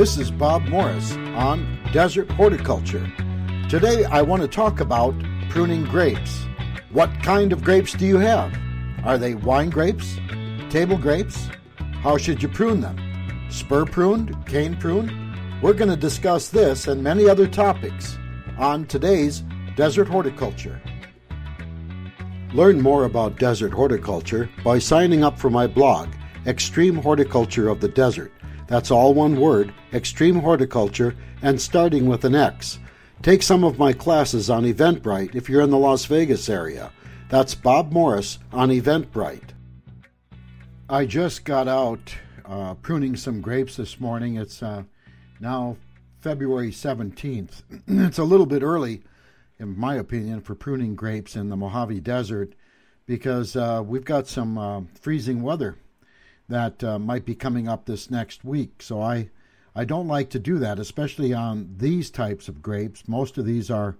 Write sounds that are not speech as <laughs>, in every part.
This is Bob Morris on Desert Horticulture. Today I want to talk about pruning grapes. What kind of grapes do you have? Are they wine grapes? Table grapes? How should you prune them? Spur pruned? Cane pruned? We're going to discuss this and many other topics on today's Desert Horticulture. Learn more about desert horticulture by signing up for my blog, Extreme Horticulture of the Desert. That's all one word, Extreme Horticulture, and starting with an X. Take some of my classes on Eventbrite if you're in the Las Vegas area. That's Bob Morris on Eventbrite. I just got out uh, pruning some grapes this morning. It's uh, now February 17th. <clears throat> it's a little bit early, in my opinion, for pruning grapes in the Mojave Desert because uh, we've got some uh, freezing weather that uh, might be coming up this next week. So I, I don't like to do that, especially on these types of grapes. Most of these are,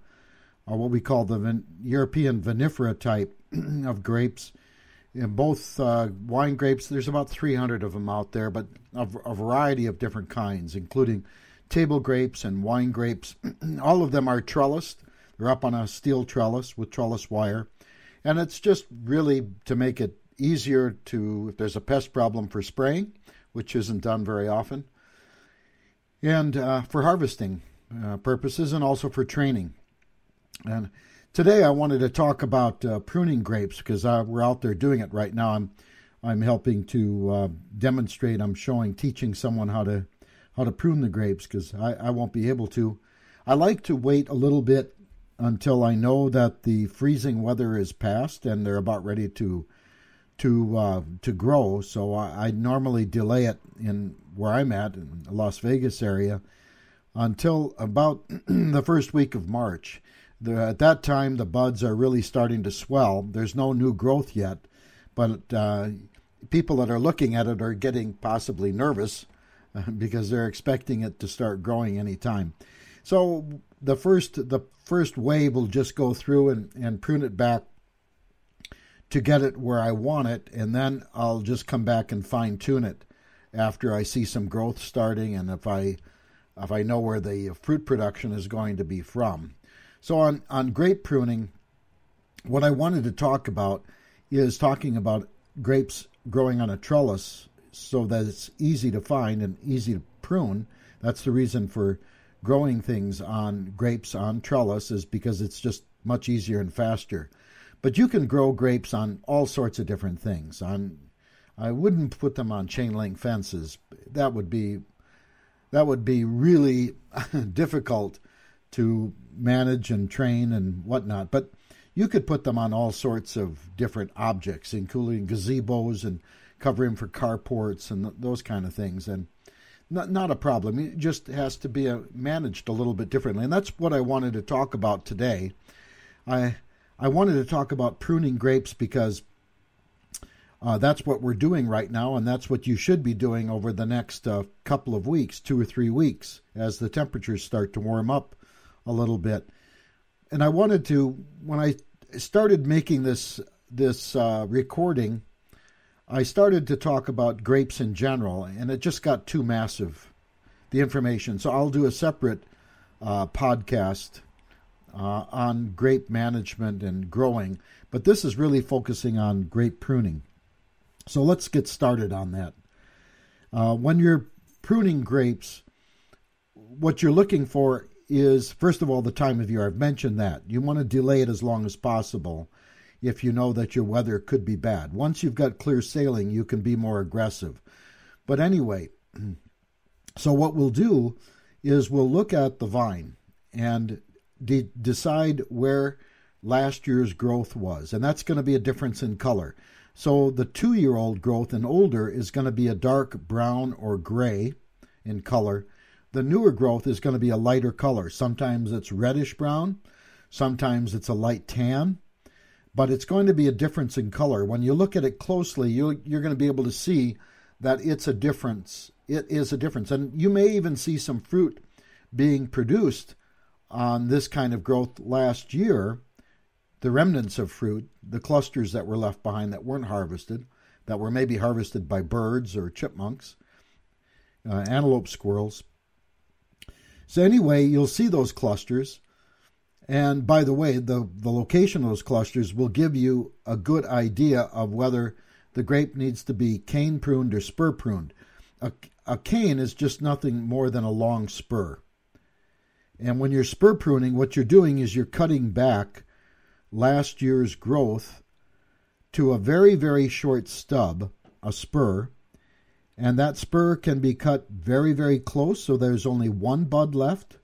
are what we call the Van- European vinifera type <clears throat> of grapes. In both uh, wine grapes, there's about 300 of them out there, but a, a variety of different kinds, including table grapes and wine grapes. <clears throat> All of them are trellised. They're up on a steel trellis with trellis wire. And it's just really to make it easier to, if there's a pest problem for spraying, which isn't done very often, and uh, for harvesting uh, purposes and also for training. And today I wanted to talk about uh, pruning grapes because uh, we're out there doing it right now. I'm I'm helping to uh, demonstrate. I'm showing, teaching someone how to how to prune the grapes because I, I won't be able to. I like to wait a little bit until I know that the freezing weather is past and they're about ready to to uh, to grow. So I, I, normally delay it in where I'm at in the Las Vegas area until about <clears throat> the first week of March. The, at that time, the buds are really starting to swell. There's no new growth yet, but uh, people that are looking at it are getting possibly nervous <laughs> because they're expecting it to start growing any time. So the first the first wave will just go through and, and prune it back to get it where I want it, and then I'll just come back and fine tune it after I see some growth starting and if I if I know where the fruit production is going to be from. So on on grape pruning, what I wanted to talk about is talking about grapes growing on a trellis so that it's easy to find and easy to prune. That's the reason for growing things on grapes on trellis is because it's just much easier and faster. But you can grow grapes on all sorts of different things. On I wouldn't put them on chain link fences. That would be that would be really <laughs> difficult to manage and train and whatnot. But you could put them on all sorts of different objects, including gazebos and covering for carports and those kind of things. And not, not a problem. It just has to be a, uh, managed a little bit differently. And that's what I wanted to talk about today. I I wanted to talk about pruning grapes because uh, that's what we're doing right now, and that's what you should be doing over the next uh, couple of weeks, two or three weeks, as the temperatures start to warm up a little bit. And I wanted to, when I started making this this uh, recording, I started to talk about grapes in general, and it just got too massive, the information. So I'll do a separate uh, podcast uh, on grape management and growing, but this is really focusing on grape pruning. So let's get started on that. Uh, when you're pruning grapes, what you're looking for is, first of all, the time of year. I've mentioned that. You want to delay it as long as possible if you know that your weather could be bad. Once you've got clear sailing, you can be more aggressive. But anyway, <clears throat> so what we'll do is we'll look at the vine and de- decide where last year's growth was, and that's going to be a difference in color. So the two year old growth and older is going to be a dark brown or gray in color. The newer growth is going to be a lighter color. Sometimes it's reddish brown, sometimes it's a light tan, but it's going to be a difference in color. When you look at it closely, you, you're going to be able to see that it's a difference. It is a difference. And you may even see some fruit being produced on this kind of growth last year, the remnants of fruit, the clusters that were left behind that weren't harvested, that were maybe harvested by birds or chipmunks, uh, antelope squirrels, So anyway, you'll see those clusters. And by the way, the, the location of those clusters will give you a good idea of whether the grape needs to be cane pruned or spur pruned. A, a cane is just nothing more than a long spur. And when you're spur pruning, what you're doing is you're cutting back last year's growth to a very, very short stub, a spur, and that spur can be cut very, very close so there's only one bud left,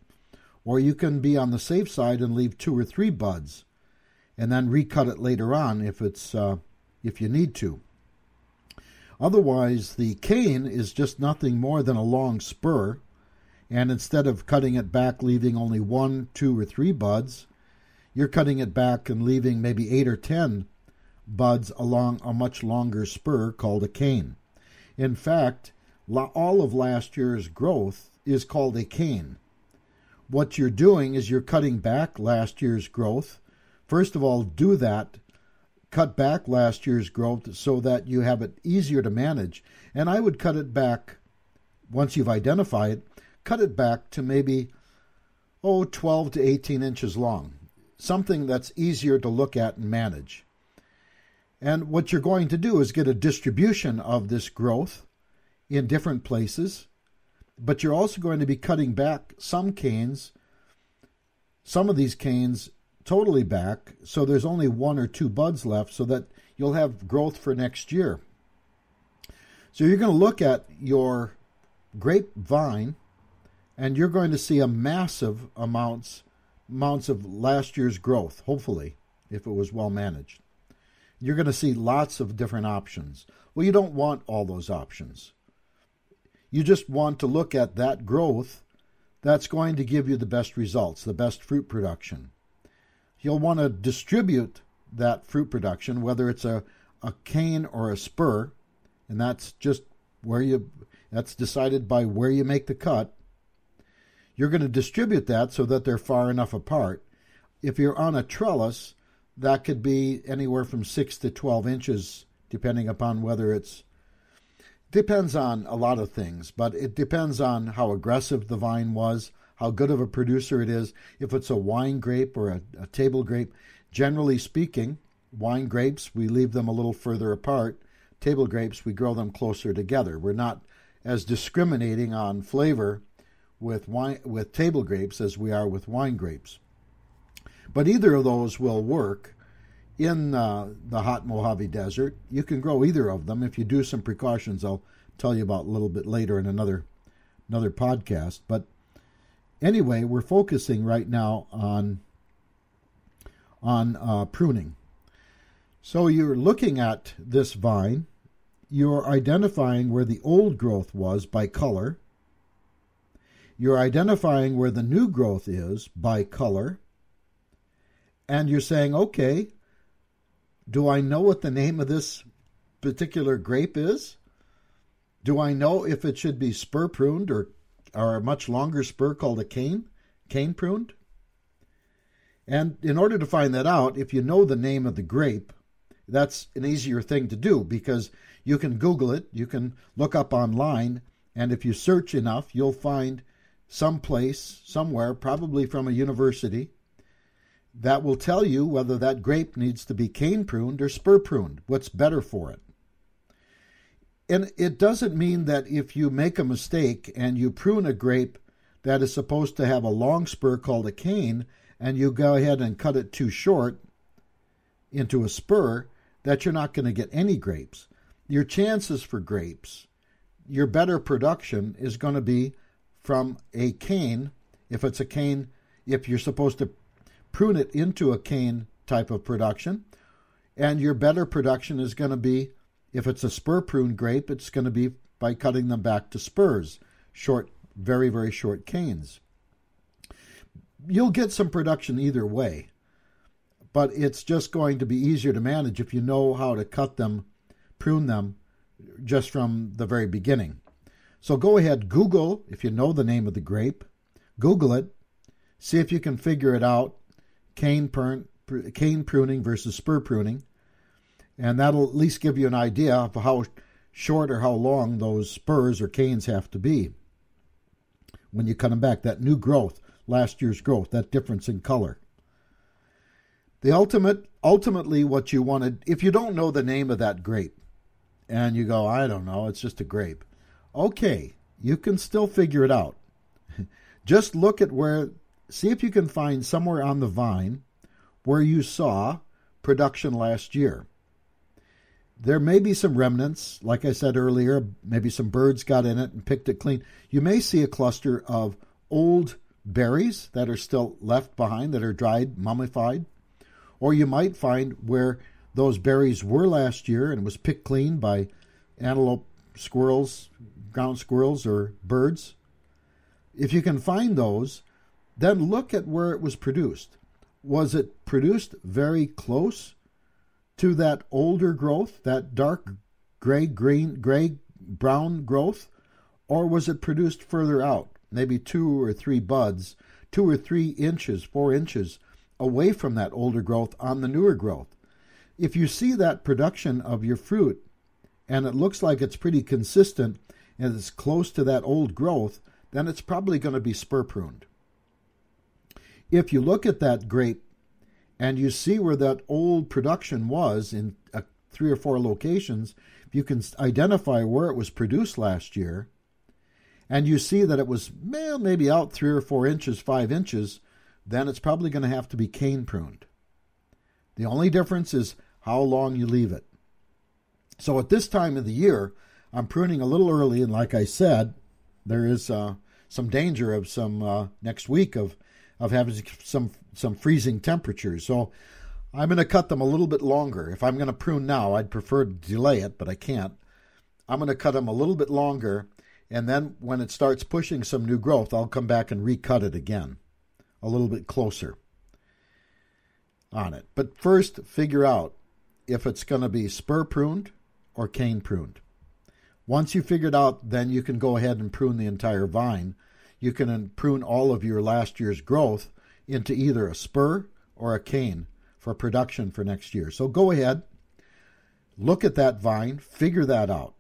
or you can be on the safe side and leave two or three buds, and then recut it later on if it's uh, if you need to. Otherwise, the cane is just nothing more than a long spur, and instead of cutting it back, leaving only one, two, or three buds, you're cutting it back and leaving maybe eight or ten buds along a much longer spur called a cane. In fact, all of last year's growth is called a cane. What you're doing is you're cutting back last year's growth. First of all, do that. Cut back last year's growth so that you have it easier to manage. And I would cut it back once you've identified it, cut it back to maybe, oh, 12 to 18 inches long something that's easier to look at and manage. And what you're going to do is get a distribution of this growth in different places, but you're also going to be cutting back some canes, some of these canes totally back, so there's only one or two buds left, so that you'll have growth for next year. So you're going to look at your grapevine, and you're going to see a massive amounts amounts of last year's growth, hopefully, if it was well managed. You're going to see lots of different options. Well, you don't want all those options. You just want to look at that growth that's going to give you the best results, the best fruit production. You'll want to distribute that fruit production, whether it's a, a cane or a spur, and that's just where you that's decided by where you make the cut. You're going to distribute that so that they're far enough apart. If you're on a trellis, that could be anywhere from 6 to 12 inches, depending upon whether it's. Depends on a lot of things, but it depends on how aggressive the vine was, how good of a producer it is. If it's a wine grape or a, a table grape, generally speaking, wine grapes, we leave them a little further apart. Table grapes, we grow them closer together. We're not as discriminating on flavor with wine with table grapes as we are with wine grapes. But either of those will work in uh, the hot Mojave Desert. You can grow either of them if you do some precautions. I'll tell you about a little bit later in another another podcast. But anyway, we're focusing right now on on uh, pruning. So you're looking at this vine. You're identifying where the old growth was by color you're identifying where the new growth is by color. And you're saying, okay, do I know what the name of this particular grape is? Do I know if it should be spur pruned or, or a much longer spur called a cane, cane pruned? And in order to find that out, if you know the name of the grape, that's an easier thing to do because you can Google it, you can look up online, and if you search enough, you'll find someplace, somewhere, probably from a university, that will tell you whether that grape needs to be cane pruned or spur pruned, what's better for it. And it doesn't mean that if you make a mistake and you prune a grape that is supposed to have a long spur called a cane, and you go ahead and cut it too short into a spur, that you're not going to get any grapes. Your chances for grapes, your better production is going to be from a cane, if it's a cane, if you're supposed to prune it into a cane type of production, and your better production is going to be, if it's a spur prune grape, it's going to be by cutting them back to spurs, short, very, very short canes. You'll get some production either way, but it's just going to be easier to manage if you know how to cut them, prune them just from the very beginning. So go ahead, Google, if you know the name of the grape, Google it, see if you can figure it out cane, cane pruning versus spur pruning, and that'll at least give you an idea of how short or how long those spurs or canes have to be. when you cut them back, that new growth, last year's growth, that difference in color. The ultimate, ultimately, what you wanted, if you don't know the name of that grape, and you go, I don't know, it's just a grape. Okay, you can still figure it out. <laughs> just look at where, see if you can find somewhere on the vine where you saw production last year. There may be some remnants, like I said earlier, maybe some birds got in it and picked it clean. You may see a cluster of old berries that are still left behind, that are dried, mummified. Or you might find where those berries were last year and was picked clean by antelope, squirrels, ground squirrels, or birds. If you can find those, then look at where it was produced. Was it produced very close to that older growth, that dark gray, green, gray, brown growth? Or was it produced further out, maybe two or three buds, two or three inches, four inches away from that older growth on the newer growth? If you see that production of your fruit and it looks like it's pretty consistent and it's close to that old growth, then it's probably going to be spur pruned. If you look at that grape and you see where that old production was in uh, three or four locations, if you can identify where it was produced last year, and you see that it was well, maybe out three or four inches, five inches, then it's probably going to have to be cane pruned. The only difference is how long you leave it. So at this time of the year, I'm pruning a little early, and like I said, there is uh, some danger of some uh, next week of of having some some freezing temperatures. So I'm going to cut them a little bit longer. If I'm going to prune now, I'd prefer to delay it, but I can't. I'm going to cut them a little bit longer, and then when it starts pushing some new growth, I'll come back and recut it again, a little bit closer on it. But first, figure out if it's going to be spur pruned or cane pruned. Once you figure it out, then you can go ahead and prune the entire vine you can prune all of your last year's growth into either a spur or a cane for production for next year. So go ahead, look at that vine, figure that out.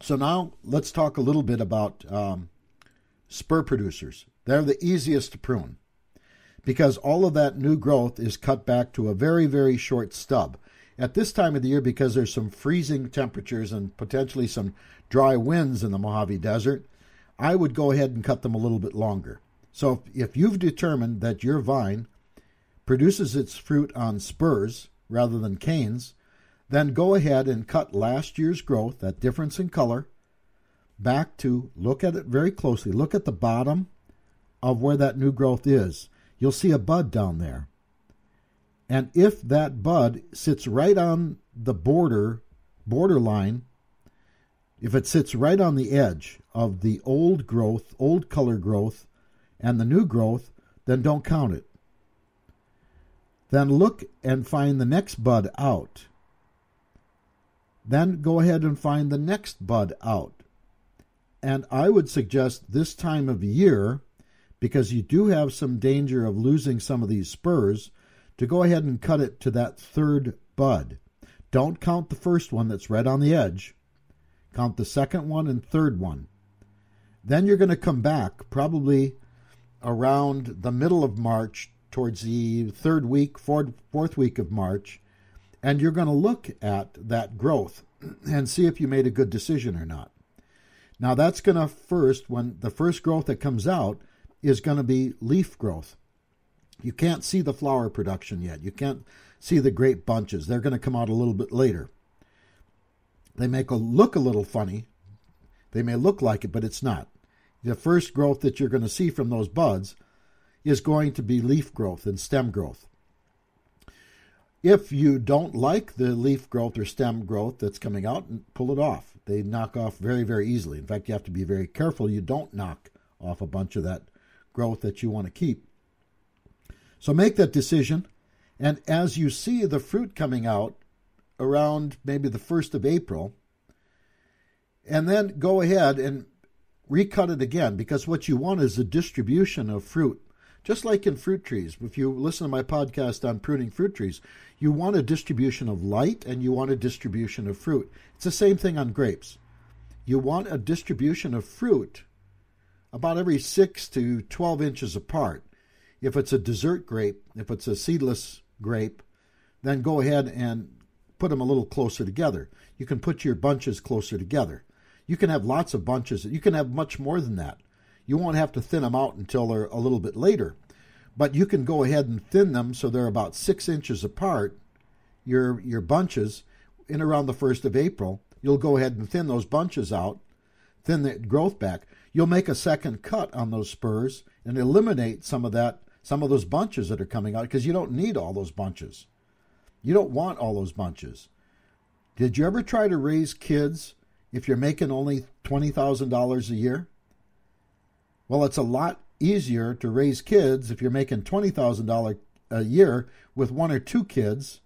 So now let's talk a little bit about um, spur producers. They're the easiest to prune because all of that new growth is cut back to a very, very short stub. At this time of the year, because there's some freezing temperatures and potentially some dry winds in the Mojave Desert, I would go ahead and cut them a little bit longer. So if, if you've determined that your vine produces its fruit on spurs rather than canes, then go ahead and cut last year's growth, that difference in color, back to look at it very closely. Look at the bottom of where that new growth is. You'll see a bud down there. And if that bud sits right on the border borderline if it sits right on the edge of the old growth, old color growth, and the new growth, then don't count it. Then look and find the next bud out. Then go ahead and find the next bud out. And I would suggest this time of year, because you do have some danger of losing some of these spurs, to go ahead and cut it to that third bud. Don't count the first one that's right on the edge Count the second one and third one. Then you're going to come back probably around the middle of March, towards the third week, fourth week of March, and you're going to look at that growth <clears throat> and see if you made a good decision or not. Now, that's going to first, when the first growth that comes out is going to be leaf growth. You can't see the flower production yet. You can't see the grape bunches. They're going to come out a little bit later. They make a look a little funny. They may look like it, but it's not. The first growth that you're going to see from those buds is going to be leaf growth and stem growth. If you don't like the leaf growth or stem growth that's coming out, pull it off. They knock off very, very easily. In fact, you have to be very careful you don't knock off a bunch of that growth that you want to keep. So make that decision. And as you see the fruit coming out, around maybe the 1st of April, and then go ahead and recut it again because what you want is a distribution of fruit. Just like in fruit trees, if you listen to my podcast on pruning fruit trees, you want a distribution of light and you want a distribution of fruit. It's the same thing on grapes. You want a distribution of fruit about every 6 to 12 inches apart. If it's a dessert grape, if it's a seedless grape, then go ahead and put them a little closer together. You can put your bunches closer together. You can have lots of bunches. You can have much more than that. You won't have to thin them out until they're a little bit later. But you can go ahead and thin them so they're about six inches apart, your, your bunches, in around the 1st of April. You'll go ahead and thin those bunches out, thin the growth back. You'll make a second cut on those spurs and eliminate some of that, some of those bunches that are coming out because you don't need all those bunches. You don't want all those bunches. Did you ever try to raise kids if you're making only $20,000 a year? Well, it's a lot easier to raise kids if you're making $20,000 a year with one or two kids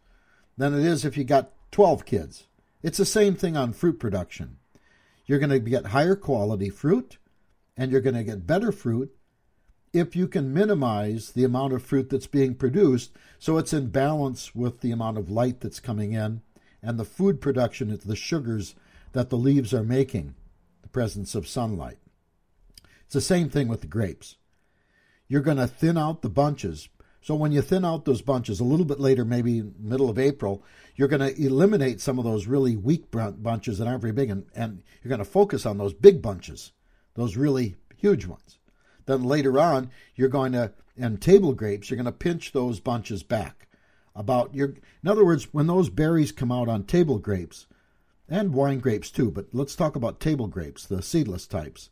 than it is if you got 12 kids. It's the same thing on fruit production. You're going to get higher quality fruit and you're going to get better fruit if you can minimize the amount of fruit that's being produced so it's in balance with the amount of light that's coming in and the food production, the sugars that the leaves are making, the presence of sunlight. It's the same thing with the grapes. You're going to thin out the bunches. So when you thin out those bunches a little bit later, maybe middle of April, you're going to eliminate some of those really weak bunches that aren't very big, and, and you're going to focus on those big bunches, those really huge ones. Then later on, you're going to, and table grapes, you're going to pinch those bunches back. About your, in other words, when those berries come out on table grapes, and wine grapes too, but let's talk about table grapes, the seedless types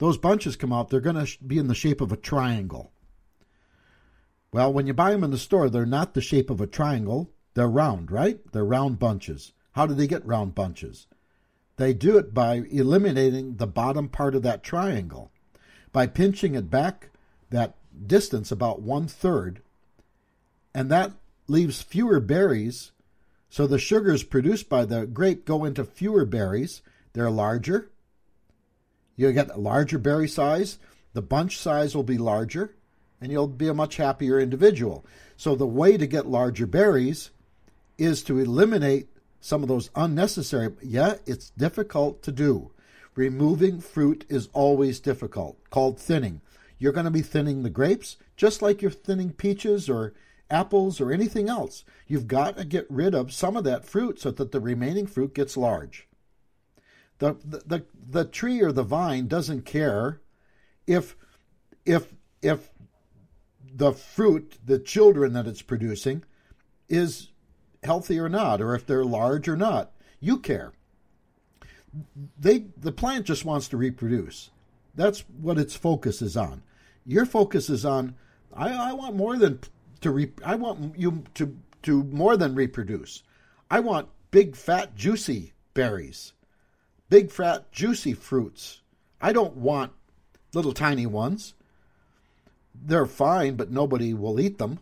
those bunches come out, they're going to be in the shape of a triangle. Well, when you buy them in the store, they're not the shape of a triangle. They're round, right? They're round bunches. How do they get round bunches? They do it by eliminating the bottom part of that triangle. By pinching it back that distance, about one third, and that leaves fewer berries. So the sugars produced by the grape go into fewer berries. They're larger, you get a larger berry size, the bunch size will be larger, and you'll be a much happier individual. So, the way to get larger berries is to eliminate some of those unnecessary, yeah, it's difficult to do. Removing fruit is always difficult, called thinning. You're going to be thinning the grapes just like you're thinning peaches or apples or anything else. You've got to get rid of some of that fruit so that the remaining fruit gets large. The, the, the, tree or the vine doesn't care if, if, if the fruit, the children that it's producing, is healthy or not, or if they're large or not. You care. They, the plant just wants to reproduce. That's what its focus is on. Your focus is on, I, I want more than to re, I want you to to more than reproduce. I want big, fat, juicy berries big, fat, juicy fruits. I don't want little tiny ones. They're fine, but nobody will eat them.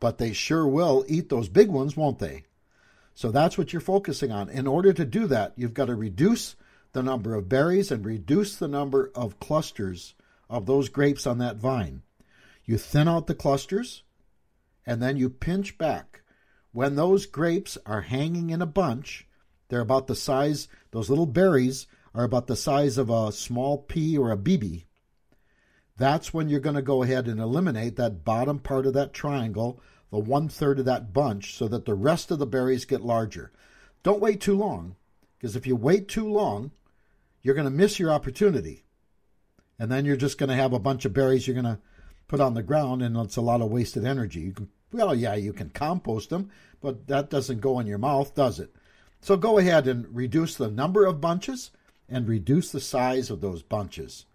But they sure will eat those big ones, won't they? So that's what you're focusing on. In order to do that, you've got to reduce the number of berries and reduce the number of clusters of those grapes on that vine. You thin out the clusters and then you pinch back. When those grapes are hanging in a bunch, they're about the size, those little berries are about the size of a small pea or a BB. That's when you're going to go ahead and eliminate that bottom part of that triangle, the one third of that bunch, so that the rest of the berries get larger. Don't wait too long, because if you wait too long, you're going to miss your opportunity. And then you're just going to have a bunch of berries you're going to put on the ground, and it's a lot of wasted energy. You can, well, yeah, you can compost them, but that doesn't go in your mouth, does it? So go ahead and reduce the number of bunches and reduce the size of those bunches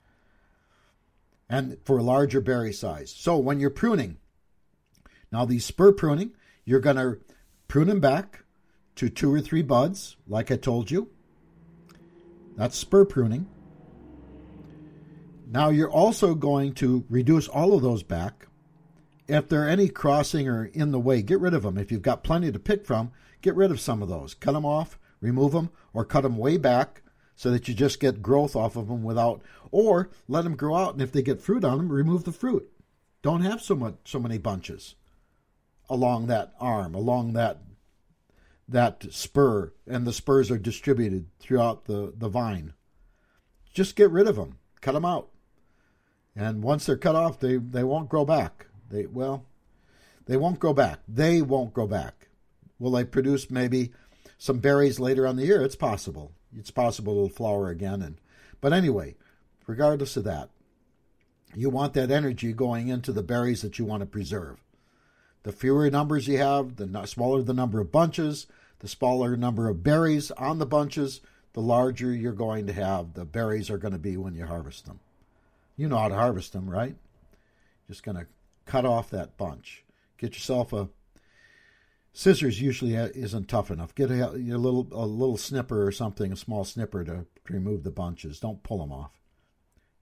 and for a larger berry size. So when you're pruning, now these spur pruning, you're going to prune them back to two or three buds, like I told you. That's spur pruning. Now you're also going to reduce all of those back. If there are any crossing or in the way, get rid of them. If you've got plenty to pick from, get rid of some of those. Cut them off, remove them, or cut them way back so that you just get growth off of them without, or let them grow out. And if they get fruit on them, remove the fruit. Don't have so much, so many bunches along that arm, along that that spur, and the spurs are distributed throughout the, the vine. Just get rid of them, cut them out. And once they're cut off, they, they won't grow back. They well, they won't grow back. They won't grow back. Will they produce maybe some berries later on the year? It's possible. It's possible it'll flower again. And but anyway, regardless of that, you want that energy going into the berries that you want to preserve. The fewer numbers you have, the smaller the number of bunches, the smaller number of berries on the bunches, the larger you're going to have the berries are going to be when you harvest them. You know how to harvest them, right? Just going to cut off that bunch. Get yourself a scissors. Usually uh, isn't tough enough. Get a, a little a little snipper or something, a small snipper to, to remove the bunches. Don't pull them off.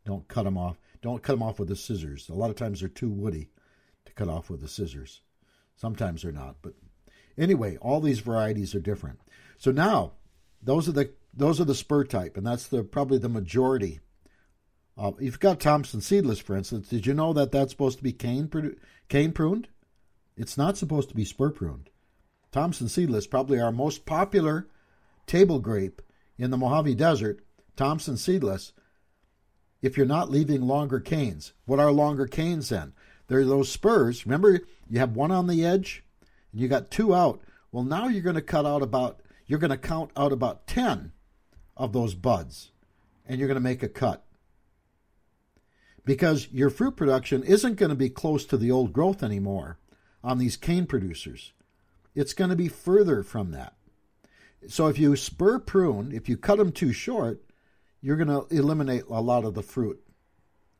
Don't cut them off. Don't cut them off with the scissors. A lot of times they're too woody to cut off with the scissors. Sometimes they're not, but anyway, all these varieties are different. So now, those are the those are the spur type, and that's the probably the majority. Uh, you've got Thompson seedless, for instance. Did you know that that's supposed to be cane cane pruned? It's not supposed to be spur pruned. Thompson seedless, probably our most popular table grape in the Mojave Desert. Thompson seedless. If you're not leaving longer canes, what are longer canes then? They're those spurs. Remember, you have one on the edge, and you got two out. Well, now you're going to cut out about you're going to count out about ten of those buds, and you're going to make a cut because your fruit production isn't going to be close to the old growth anymore on these cane producers. It's going to be further from that. So if you spur prune, if you cut them too short, you're going to eliminate a lot of the fruit.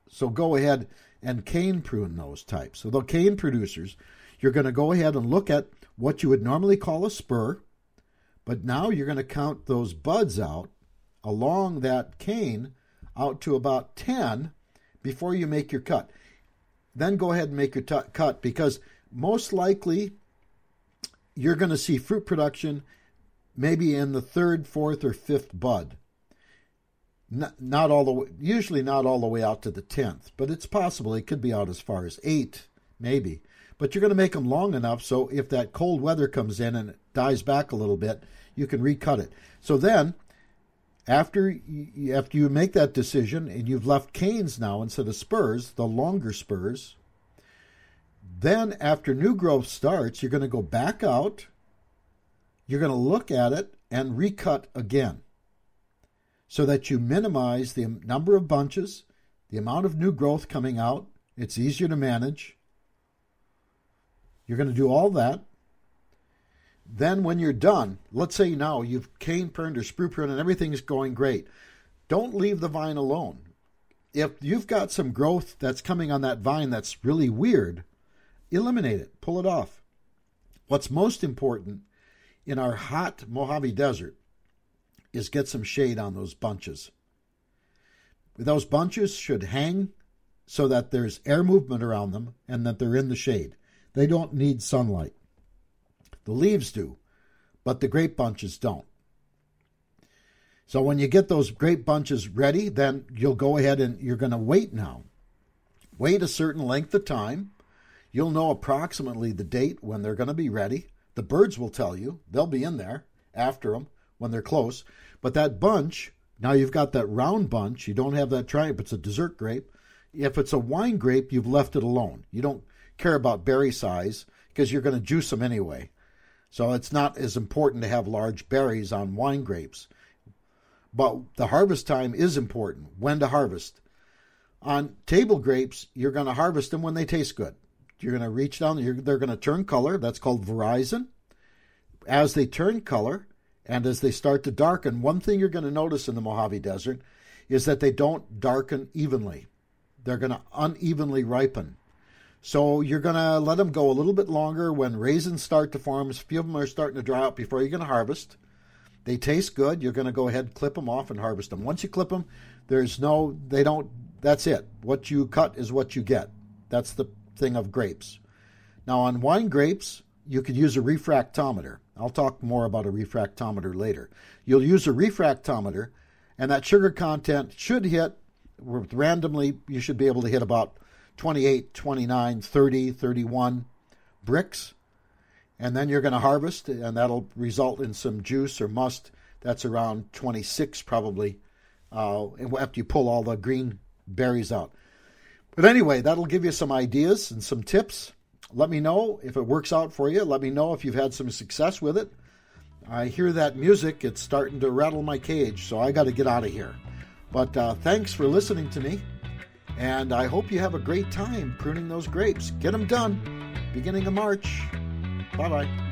So go ahead and cane prune those types. So the cane producers, you're going to go ahead and look at what you would normally call a spur, but now you're going to count those buds out along that cane out to about 10 before you make your cut. Then go ahead and make your t- cut because most likely you're going to see fruit production maybe in the third, fourth, or fifth bud. Not, all the way, usually not all the way out to the tenth, but it's possible it could be out as far as eight, maybe. But you're going to make them long enough so if that cold weather comes in and it dies back a little bit, you can recut it. So then after you, after you make that decision and you've left canes now instead of spurs, the longer spurs, then after new growth starts, you're going to go back out, you're going to look at it and recut again so that you minimize the number of bunches, the amount of new growth coming out. It's easier to manage. You're going to do all that. Then, when you're done, let's say now you've cane pruned or sprue pruned and everything's going great, don't leave the vine alone. If you've got some growth that's coming on that vine that's really weird, eliminate it, pull it off. What's most important in our hot Mojave Desert is get some shade on those bunches. Those bunches should hang so that there's air movement around them and that they're in the shade. They don't need sunlight. The leaves do, but the grape bunches don't. So when you get those grape bunches ready, then you'll go ahead and you're going to wait now. Wait a certain length of time. You'll know approximately the date when they're going to be ready. The birds will tell you. They'll be in there after them when they're close. But that bunch, now you've got that round bunch. You don't have that triangle. It's a dessert grape. If it's a wine grape, you've left it alone. You don't care about berry size because you're going to juice them anyway. So it's not as important to have large berries on wine grapes. But the harvest time is important. When to harvest. On table grapes, you're going to harvest them when they taste good. You're going to reach down, they're going to turn color. That's called veraison. As they turn color and as they start to darken, one thing you're going to notice in the Mojave Desert is that they don't darken evenly. They're going to unevenly ripen. So you're going to let them go a little bit longer when raisins start to form. A few of them are starting to dry out before you're going to harvest. They taste good. You're going to go ahead, clip them off, and harvest them. Once you clip them, there's no, they don't, that's it. What you cut is what you get. That's the thing of grapes. Now, on wine grapes, you could use a refractometer. I'll talk more about a refractometer later. You'll use a refractometer, and that sugar content should hit randomly, you should be able to hit about 28, 29, 30, 31 Brix. And then you're going to harvest, and that'll result in some juice or must. That's around 26 probably uh, after you pull all the green berries out. But anyway, that'll give you some ideas and some tips. Let me know if it works out for you. Let me know if you've had some success with it. I hear that music, it's starting to rattle my cage, so I got to get out of here. But uh, thanks for listening to me, and I hope you have a great time pruning those grapes. Get them done beginning of March. Bye bye.